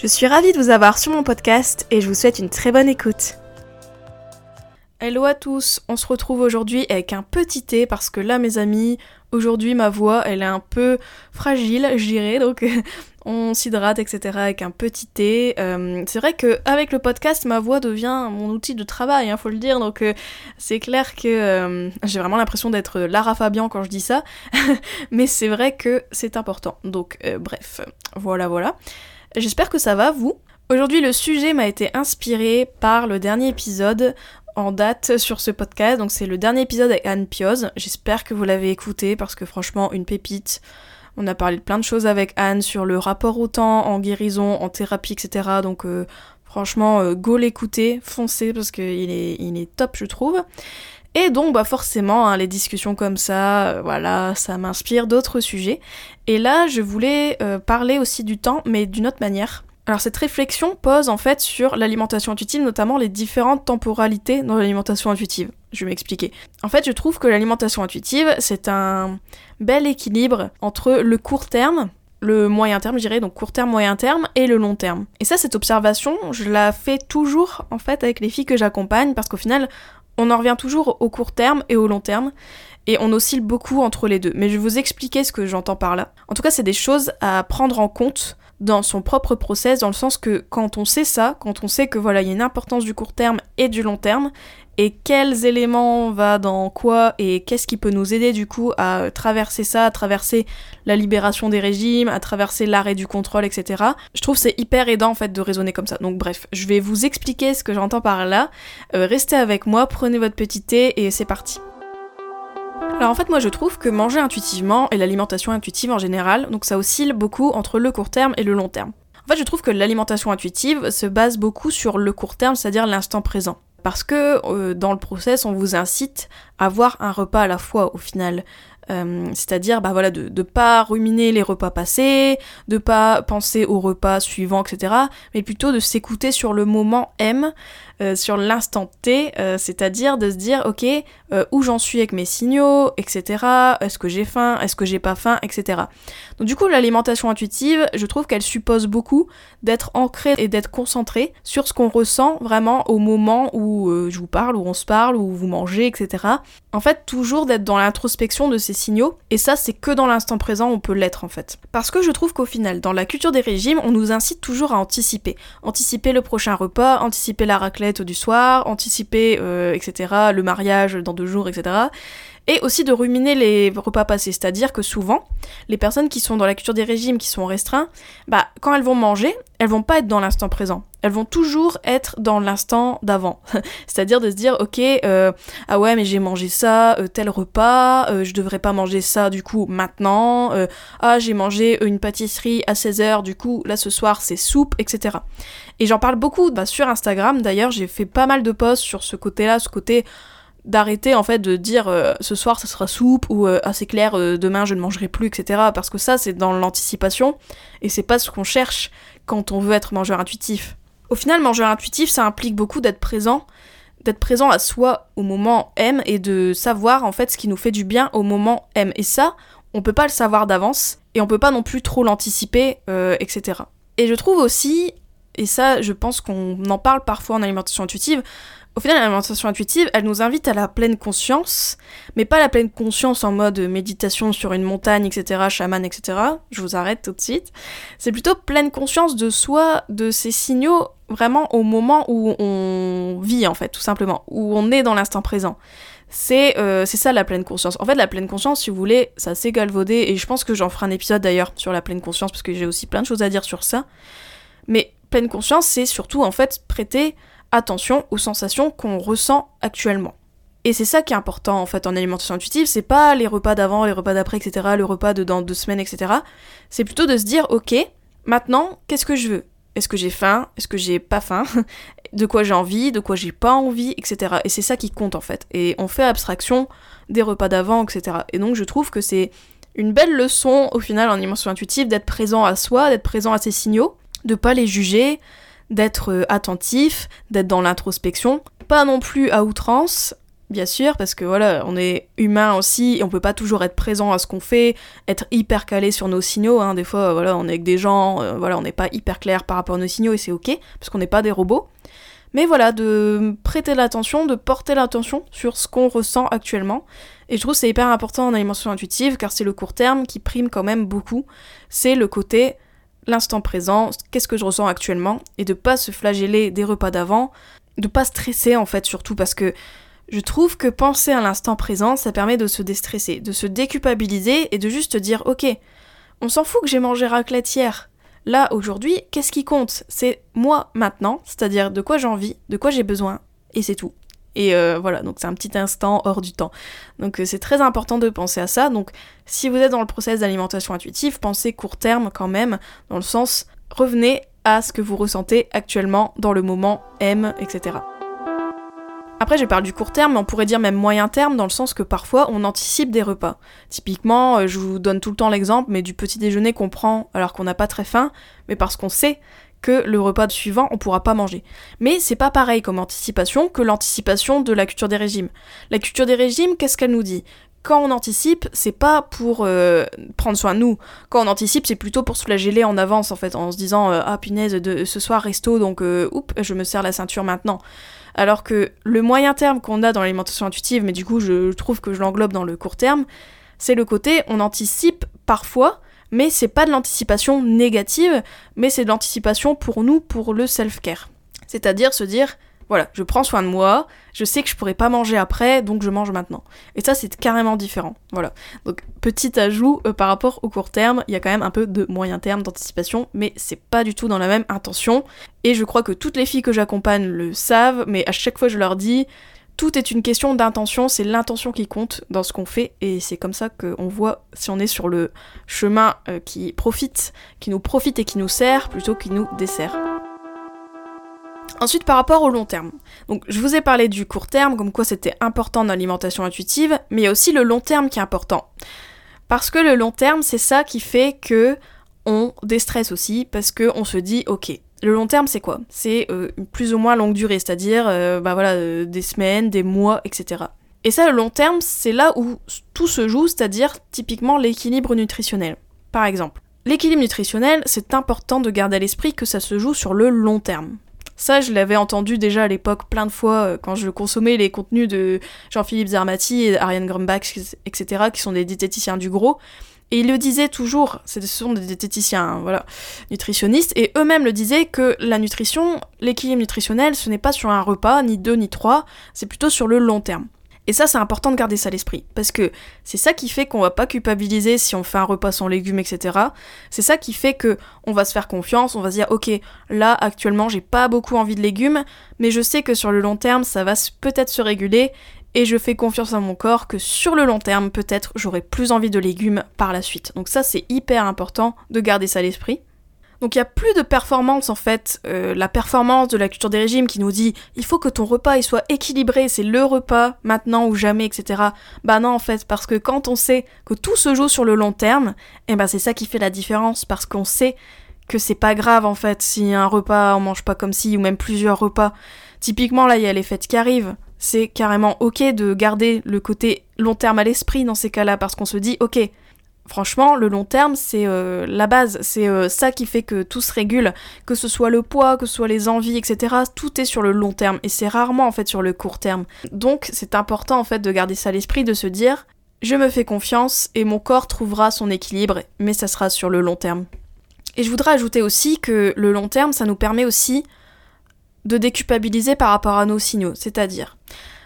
Je suis ravie de vous avoir sur mon podcast et je vous souhaite une très bonne écoute. Hello à tous, on se retrouve aujourd'hui avec un petit thé parce que là mes amis, aujourd'hui ma voix elle est un peu fragile je donc on s'hydrate etc avec un petit thé. Euh, c'est vrai que avec le podcast ma voix devient mon outil de travail, hein, faut le dire donc euh, c'est clair que euh, j'ai vraiment l'impression d'être Lara Fabian quand je dis ça, mais c'est vrai que c'est important donc bref voilà voilà. J'espère que ça va vous. Aujourd'hui, le sujet m'a été inspiré par le dernier épisode en date sur ce podcast. Donc c'est le dernier épisode avec Anne Pioz. J'espère que vous l'avez écouté parce que franchement, une pépite. On a parlé de plein de choses avec Anne sur le rapport au temps, en guérison, en thérapie, etc. Donc euh, franchement, euh, go l'écouter, foncez parce qu'il est, il est top, je trouve. Et donc, bah forcément, hein, les discussions comme ça, euh, voilà, ça m'inspire d'autres sujets. Et là, je voulais parler aussi du temps, mais d'une autre manière. Alors cette réflexion pose en fait sur l'alimentation intuitive, notamment les différentes temporalités dans l'alimentation intuitive. Je vais m'expliquer. En fait, je trouve que l'alimentation intuitive, c'est un bel équilibre entre le court terme, le moyen terme, je dirais, donc court terme, moyen terme, et le long terme. Et ça, cette observation, je la fais toujours, en fait, avec les filles que j'accompagne, parce qu'au final, on en revient toujours au court terme et au long terme, et on oscille beaucoup entre les deux. Mais je vais vous expliquer ce que j'entends par là. En tout cas, c'est des choses à prendre en compte dans son propre process, dans le sens que quand on sait ça, quand on sait que voilà, il y a une importance du court terme et du long terme, et quels éléments va dans quoi et qu'est-ce qui peut nous aider du coup à traverser ça, à traverser la libération des régimes, à traverser l'arrêt du contrôle, etc. Je trouve c'est hyper aidant en fait de raisonner comme ça. Donc bref, je vais vous expliquer ce que j'entends par là. Euh, restez avec moi, prenez votre petit thé et c'est parti. Alors en fait moi je trouve que manger intuitivement et l'alimentation intuitive en général, donc ça oscille beaucoup entre le court terme et le long terme. En fait je trouve que l'alimentation intuitive se base beaucoup sur le court terme, c'est-à-dire l'instant présent. Parce que euh, dans le process, on vous incite à avoir un repas à la fois au final. Euh, c'est-à-dire bah voilà, de ne pas ruminer les repas passés, de pas penser au repas suivant, etc. Mais plutôt de s'écouter sur le moment M, euh, sur l'instant T, euh, c'est-à-dire de se dire ok où j'en suis avec mes signaux, etc. Est-ce que j'ai faim, est-ce que j'ai pas faim, etc. Donc du coup l'alimentation intuitive, je trouve qu'elle suppose beaucoup d'être ancrée et d'être concentrée sur ce qu'on ressent vraiment au moment où je vous parle, où on se parle, où vous mangez, etc. En fait toujours d'être dans l'introspection de ces et ça c'est que dans l'instant présent on peut l'être en fait. Parce que je trouve qu'au final, dans la culture des régimes, on nous incite toujours à anticiper. Anticiper le prochain repas, anticiper la raclette du soir, anticiper, euh, etc., le mariage dans deux jours, etc et aussi de ruminer les repas passés. C'est-à-dire que souvent, les personnes qui sont dans la culture des régimes, qui sont restreints, bah, quand elles vont manger, elles vont pas être dans l'instant présent. Elles vont toujours être dans l'instant d'avant. C'est-à-dire de se dire, ok, euh, ah ouais, mais j'ai mangé ça, euh, tel repas, euh, je devrais pas manger ça du coup maintenant, ah j'ai mangé une pâtisserie à 16h, du coup là ce soir c'est soupe, etc. Et j'en parle beaucoup bah, sur Instagram, d'ailleurs j'ai fait pas mal de posts sur ce côté-là, ce côté d'arrêter en fait de dire euh, ce soir ça sera soupe ou euh, ah c'est clair euh, demain je ne mangerai plus etc parce que ça c'est dans l'anticipation et c'est pas ce qu'on cherche quand on veut être mangeur intuitif. Au final mangeur intuitif ça implique beaucoup d'être présent d'être présent à soi au moment M et de savoir en fait ce qui nous fait du bien au moment M. Et ça on peut pas le savoir d'avance et on peut pas non plus trop l'anticiper etc et je trouve aussi et ça je pense qu'on en parle parfois en alimentation intuitive au final, l'alimentation intuitive, elle nous invite à la pleine conscience, mais pas la pleine conscience en mode méditation sur une montagne, etc., chaman, etc. Je vous arrête tout de suite. C'est plutôt pleine conscience de soi, de ses signaux, vraiment au moment où on vit, en fait, tout simplement, où on est dans l'instant présent. C'est euh, ça la pleine conscience. En fait, la pleine conscience, si vous voulez, ça s'est galvaudé, et je pense que j'en ferai un épisode d'ailleurs sur la pleine conscience, parce que j'ai aussi plein de choses à dire sur ça. Mais pleine conscience, c'est surtout en fait prêter attention aux sensations qu'on ressent actuellement. Et c'est ça qui est important en fait en alimentation intuitive, c'est pas les repas d'avant, les repas d'après, etc., le repas de dans deux semaines, etc. C'est plutôt de se dire, ok, maintenant, qu'est-ce que je veux? Est-ce que j'ai faim, est-ce que j'ai pas faim, de quoi j'ai envie, de quoi j'ai pas envie, etc. Et c'est ça qui compte en fait. Et on fait abstraction des repas d'avant, etc. Et donc je trouve que c'est une belle leçon au final en dimension intuitive d'être présent à soi, d'être présent à ses signaux, de pas les juger, d'être euh, attentif, d'être dans l'introspection, pas non plus à outrance, bien sûr, parce que voilà, on est humain aussi, et on peut pas toujours être présent à ce qu'on fait, être hyper calé sur nos signaux, hein. des fois, voilà, on est avec des gens, euh, voilà, on n'est pas hyper clair par rapport à nos signaux, et c'est ok, parce qu'on n'est pas des robots. Mais voilà, de prêter l'attention, de porter l'attention sur ce qu'on ressent actuellement. Et je trouve c'est hyper important en alimentation intuitive, car c'est le court terme qui prime quand même beaucoup. C'est le côté l'instant présent, qu'est-ce que je ressens actuellement, et de pas se flageller des repas d'avant, de pas stresser en fait surtout parce que je trouve que penser à l'instant présent, ça permet de se déstresser, de se déculpabiliser et de juste dire ok, on s'en fout que j'ai mangé raclette hier. Là, aujourd'hui, qu'est-ce qui compte? C'est moi maintenant, c'est-à-dire de quoi j'ai envie, de quoi j'ai besoin, et c'est tout. Et euh, voilà, donc c'est un petit instant hors du temps. Donc euh, c'est très important de penser à ça. Donc si vous êtes dans le process d'alimentation intuitive, pensez court terme quand même, dans le sens revenez à ce que vous ressentez actuellement dans le moment M, etc. Après, je parle du court terme, mais on pourrait dire même moyen terme, dans le sens que parfois on anticipe des repas. Typiquement, euh, je vous donne tout le temps l'exemple, mais du petit déjeuner qu'on prend alors qu'on n'a pas très faim, mais parce qu'on sait que le repas suivant on pourra pas manger. Mais c'est pas pareil comme anticipation que l'anticipation de la culture des régimes. La culture des régimes, qu'est-ce qu'elle nous dit? Quand on anticipe, c'est pas pour euh, prendre soin de nous. Quand on anticipe, c'est plutôt pour se flageller en avance, en fait, en se disant euh, Ah punaise, de, ce soir resto, donc oups, je me serre la ceinture maintenant. Alors que le moyen terme qu'on a dans l'alimentation intuitive, mais du coup je trouve que je l'englobe dans le court terme, c'est le côté on anticipe parfois, mais c'est pas de l'anticipation négative, mais c'est de l'anticipation pour nous, pour le self-care. C'est-à-dire se dire voilà, je prends soin de moi, je sais que je pourrais pas manger après, donc je mange maintenant. Et ça, c'est carrément différent. Voilà. Donc, petit ajout euh, par rapport au court terme, il y a quand même un peu de moyen terme d'anticipation, mais c'est pas du tout dans la même intention. Et je crois que toutes les filles que j'accompagne le savent, mais à chaque fois je leur dis, tout est une question d'intention, c'est l'intention qui compte dans ce qu'on fait, et c'est comme ça qu'on voit si on est sur le chemin euh, qui profite, qui nous profite et qui nous sert, plutôt qu'il nous dessert. Ensuite, par rapport au long terme. Donc, je vous ai parlé du court terme, comme quoi c'était important dans l'alimentation intuitive, mais il y a aussi le long terme qui est important. Parce que le long terme, c'est ça qui fait que on déstresse aussi, parce que on se dit, ok, le long terme, c'est quoi? C'est euh, plus ou moins longue durée, c'est-à-dire, euh, bah voilà, euh, des semaines, des mois, etc. Et ça, le long terme, c'est là où tout se joue, c'est-à-dire typiquement l'équilibre nutritionnel. Par exemple, l'équilibre nutritionnel, c'est important de garder à l'esprit que ça se joue sur le long terme. Ça, je l'avais entendu déjà à l'époque plein de fois quand je consommais les contenus de Jean-Philippe Zermati et Ariane Grumbach, etc., qui sont des diététiciens du gros. Et ils le disaient toujours, ce sont des diététiciens, hein, voilà, nutritionnistes, et eux-mêmes le disaient que la nutrition, l'équilibre nutritionnel, ce n'est pas sur un repas, ni deux, ni trois, c'est plutôt sur le long terme. Et ça, c'est important de garder ça à l'esprit, parce que c'est ça qui fait qu'on va pas culpabiliser si on fait un repas sans légumes, etc. C'est ça qui fait que on va se faire confiance, on va se dire, ok, là actuellement j'ai pas beaucoup envie de légumes, mais je sais que sur le long terme ça va peut-être se réguler, et je fais confiance à mon corps que sur le long terme peut-être j'aurai plus envie de légumes par la suite. Donc ça c'est hyper important de garder ça à l'esprit. Donc il n'y a plus de performance en fait, euh, la performance de la culture des régimes qui nous dit il faut que ton repas il soit équilibré, c'est le repas maintenant ou jamais, etc. Bah non en fait, parce que quand on sait que tout se joue sur le long terme, et eh ben c'est ça qui fait la différence, parce qu'on sait que c'est pas grave en fait si un repas on mange pas comme si, ou même plusieurs repas. Typiquement là il y a les fêtes qui arrivent, c'est carrément ok de garder le côté long terme à l'esprit dans ces cas-là, parce qu'on se dit ok, Franchement, le long terme, c'est euh, la base, c'est euh, ça qui fait que tout se régule, que ce soit le poids, que ce soit les envies, etc. Tout est sur le long terme et c'est rarement en fait sur le court terme. Donc c'est important en fait de garder ça à l'esprit, de se dire je me fais confiance et mon corps trouvera son équilibre, mais ça sera sur le long terme. Et je voudrais ajouter aussi que le long terme, ça nous permet aussi de déculpabiliser par rapport à nos signaux, c'est-à-dire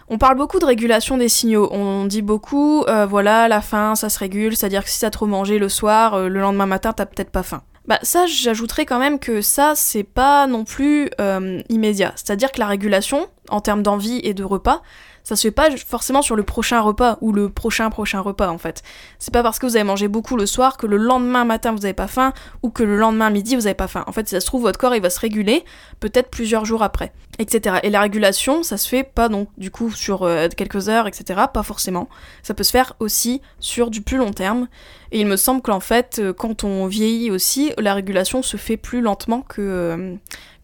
on parle beaucoup de régulation des signaux. On dit beaucoup, euh, voilà, la faim, ça se régule, c'est-à-dire que si t'as trop mangé le soir, euh, le lendemain matin, t'as peut-être pas faim. Bah ça, j'ajouterais quand même que ça, c'est pas non plus euh, immédiat. C'est-à-dire que la régulation, en termes d'envie et de repas, ça se fait pas forcément sur le prochain repas ou le prochain prochain repas en fait. C'est pas parce que vous avez mangé beaucoup le soir que le lendemain matin vous avez pas faim ou que le lendemain midi vous avez pas faim. En fait, si ça se trouve, votre corps il va se réguler peut-être plusieurs jours après, etc. Et la régulation, ça se fait pas donc du coup sur euh, quelques heures, etc. Pas forcément. Ça peut se faire aussi sur du plus long terme. Et il me semble qu'en fait, euh, quand on vieillit aussi, la régulation se fait plus lentement que, euh,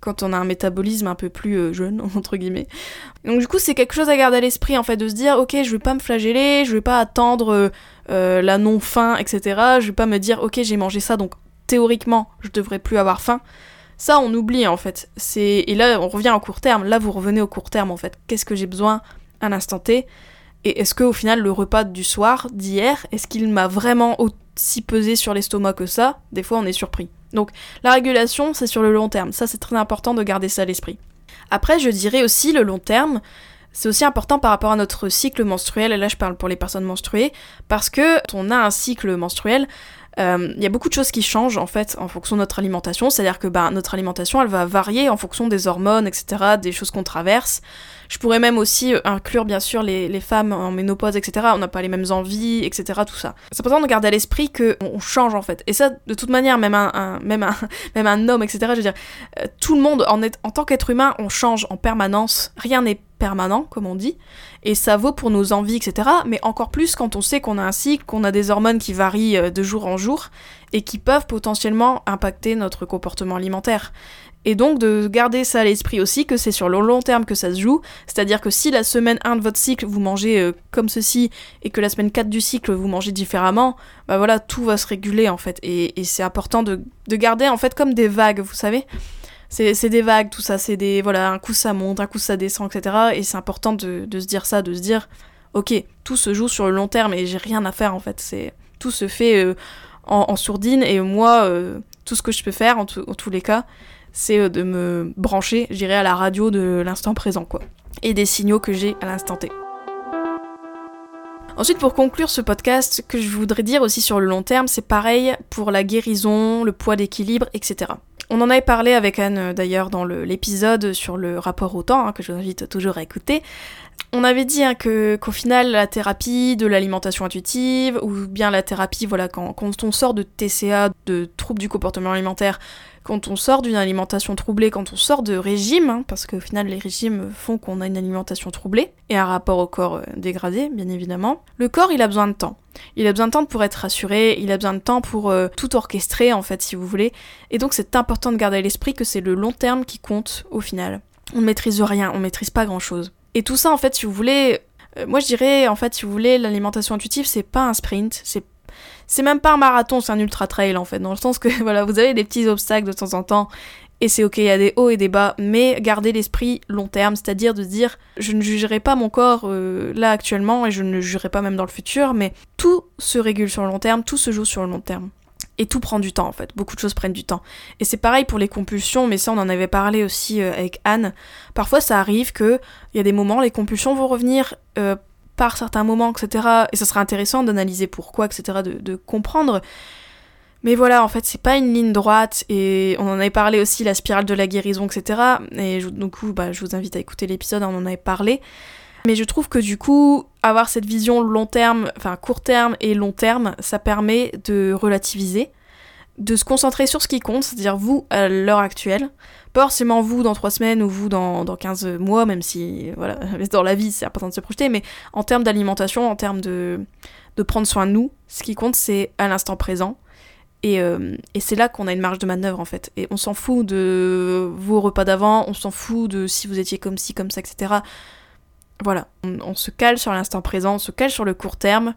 quand on a un métabolisme un peu plus euh, jeune, entre guillemets. Donc du coup, c'est quelque chose à garder à l'esprit, en fait, de se dire, ok, je vais pas me flageller, je vais pas attendre euh, euh, la non-faim, etc. Je vais pas me dire, ok, j'ai mangé ça, donc théoriquement, je devrais plus avoir faim. Ça, on oublie, en fait. Et là, on revient au court terme. Là, vous revenez au court terme, en fait. Qu'est-ce que j'ai besoin à l'instant T? Et est-ce que au final, le repas du soir, d'hier, est-ce qu'il m'a vraiment aussi pesé sur l'estomac que ça? Des fois, on est surpris. Donc la régulation, c'est sur le long terme. Ça, c'est très important de garder ça à l'esprit. Après, je dirais aussi le long terme. C'est aussi important par rapport à notre cycle menstruel, et là je parle pour les personnes menstruées, parce que on a un cycle menstruel, euh, il y a beaucoup de choses qui changent en fait en fonction de notre alimentation, c'est-à-dire que bah, notre alimentation elle va varier en fonction des hormones, etc., des choses qu'on traverse. Je pourrais même aussi euh, inclure bien sûr les, femmes en ménopause, etc. On n'a pas les mêmes envies, etc. Tout ça. C'est important de garder à l'esprit que on change en fait. Et ça, de toute manière, même un, homme, etc. Je veux dire, euh, tout le monde en, en tant qu'être humain, on change en permanence. Rien n'est permanent, comme on dit. Et ça vaut pour nos envies, etc. Mais encore plus quand on sait qu'on a un cycle, qu'on a des hormones qui varient euh, de jour en jour et qui peuvent potentiellement impacter notre comportement alimentaire. Et donc de garder ça à l'esprit aussi, que c'est sur le long terme que ça se joue, c'est-à-dire que si la semaine 1 de votre cycle vous mangez euh, comme ceci, et que la semaine 4 du cycle vous mangez différemment, bah voilà, tout va se réguler en fait. Et, c'est important de, garder en fait comme des vagues, vous savez c'est des vagues, tout ça, c'est des... Voilà, un coup ça monte, un coup ça descend, etc. Et c'est important de, se dire ça, de se dire, ok, tout se joue sur le long terme et j'ai rien à faire en fait. C'est Tout se fait euh, en, sourdine et moi, euh, tout ce que je peux faire en tous les cas, c'est euh, de me brancher, j'irai à la radio de l'instant présent, quoi. Et des signaux que j'ai à l'instant T. Ensuite, pour conclure ce podcast, que je voudrais dire aussi sur le long terme, c'est pareil pour la guérison, le poids d'équilibre, etc. On en avait parlé avec Anne euh, d'ailleurs dans l'épisode sur le rapport au temps, hein, que je vous invite toujours à écouter. On avait dit hein, que qu'au final la thérapie de l'alimentation intuitive ou bien la thérapie voilà quand on sort de TCA, de troubles du comportement alimentaire, quand on sort d'une alimentation troublée, quand on sort de régime, hein, parce qu'au final les régimes font qu'on a une alimentation troublée, et un rapport au corps euh, dégradé, bien évidemment, le corps il a besoin de temps. Il a besoin de temps pour être rassuré, il a besoin de temps pour euh, tout orchestrer en fait si vous voulez, et donc c'est important de garder à l'esprit que c'est le long terme qui compte au final. On ne maîtrise rien, on ne maîtrise pas grand chose. Et tout ça en fait si vous voulez, euh, moi je dirais en fait si vous voulez l'alimentation intuitive c'est pas un sprint, c'est c'est même pas un marathon, c'est un ultra trail en fait, dans le sens que voilà, vous avez des petits obstacles de temps en temps, et c'est ok, il y a des hauts et des bas, mais gardez l'esprit long terme, c'est-à-dire de dire je ne jugerai pas mon corps euh, là actuellement, et je ne le jugerai pas même dans le futur, mais tout se régule sur le long terme, tout se joue sur le long terme. Et tout prend du temps en fait, beaucoup de choses prennent du temps. Et c'est pareil pour les compulsions, mais ça on en avait parlé aussi euh, avec Anne. Parfois ça arrive que il y a des moments, les compulsions vont revenir euh, par certains moments, etc. Et ça serait intéressant d'analyser pourquoi, etc., de, comprendre. Mais voilà, en fait, c'est pas une ligne droite, et on en avait parlé aussi, la spirale de la guérison, etc. Et du coup, bah, je vous invite à écouter l'épisode, on en avait parlé. Mais je trouve que du coup, avoir cette vision long terme, enfin court terme et long terme, ça permet de relativiser, de se concentrer sur ce qui compte, c'est-à-dire vous à l'heure actuelle, pas forcément vous dans trois semaines ou vous dans, dans 15 mois, même si, voilà, dans la vie, c'est important de se projeter, mais en termes d'alimentation, en termes de, de prendre soin de nous, ce qui compte, c'est à l'instant présent. Et, euh, et c'est là qu'on a une marge de manœuvre, en fait. Et on s'en fout de vos repas d'avant, on s'en fout de si vous étiez comme ci, comme ça, etc. Voilà, on, on se cale sur l'instant présent, on se cale sur le court terme,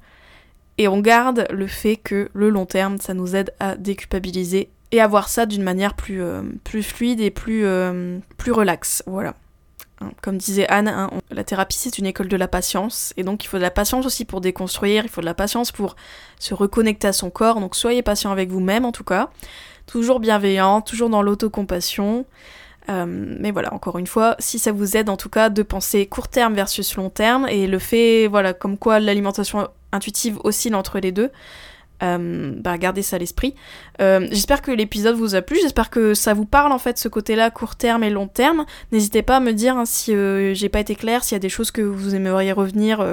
et on garde le fait que le long terme, ça nous aide à déculpabiliser et avoir ça d'une manière plus, euh, plus fluide et plus, euh, plus relaxe. Voilà. Hein, comme disait Anne, hein, la thérapie c'est une école de la patience, et donc il faut de la patience aussi pour déconstruire, il faut de la patience pour se reconnecter à son corps, donc soyez patient avec vous-même en tout cas, toujours bienveillant, toujours dans l'autocompassion. Euh, mais voilà, encore une fois, si ça vous aide en tout cas de penser court terme versus long terme, et le fait, voilà, comme quoi l'alimentation intuitive oscille entre les deux, Euh, bah, gardez ça à l'esprit. Euh, j'espère que l'épisode vous a plu, j'espère que ça vous parle en fait ce côté-là court terme et long terme. N'hésitez pas à me dire hein, si j'ai pas été clair, s'il y a des choses que vous aimeriez revenir.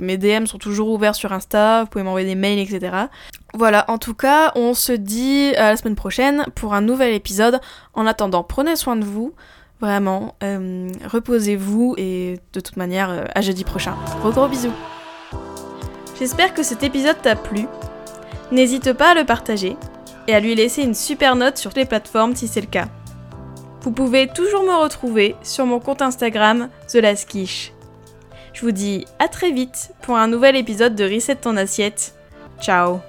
mes DM sont toujours ouverts sur Insta, vous pouvez m'envoyer des mails, etc. Voilà, en tout cas, on se dit à la semaine prochaine pour un nouvel épisode. En attendant, prenez soin de vous. Vraiment, reposez-vous et de toute manière, à jeudi prochain. Gros gros bisous J'espère que cet épisode t'a plu. N'hésite pas à le partager et à lui laisser une super note sur les plateformes si c'est le cas. Vous pouvez toujours me retrouver sur mon compte Instagram The Je vous dis à très vite pour un nouvel épisode de Reset ton assiette. Ciao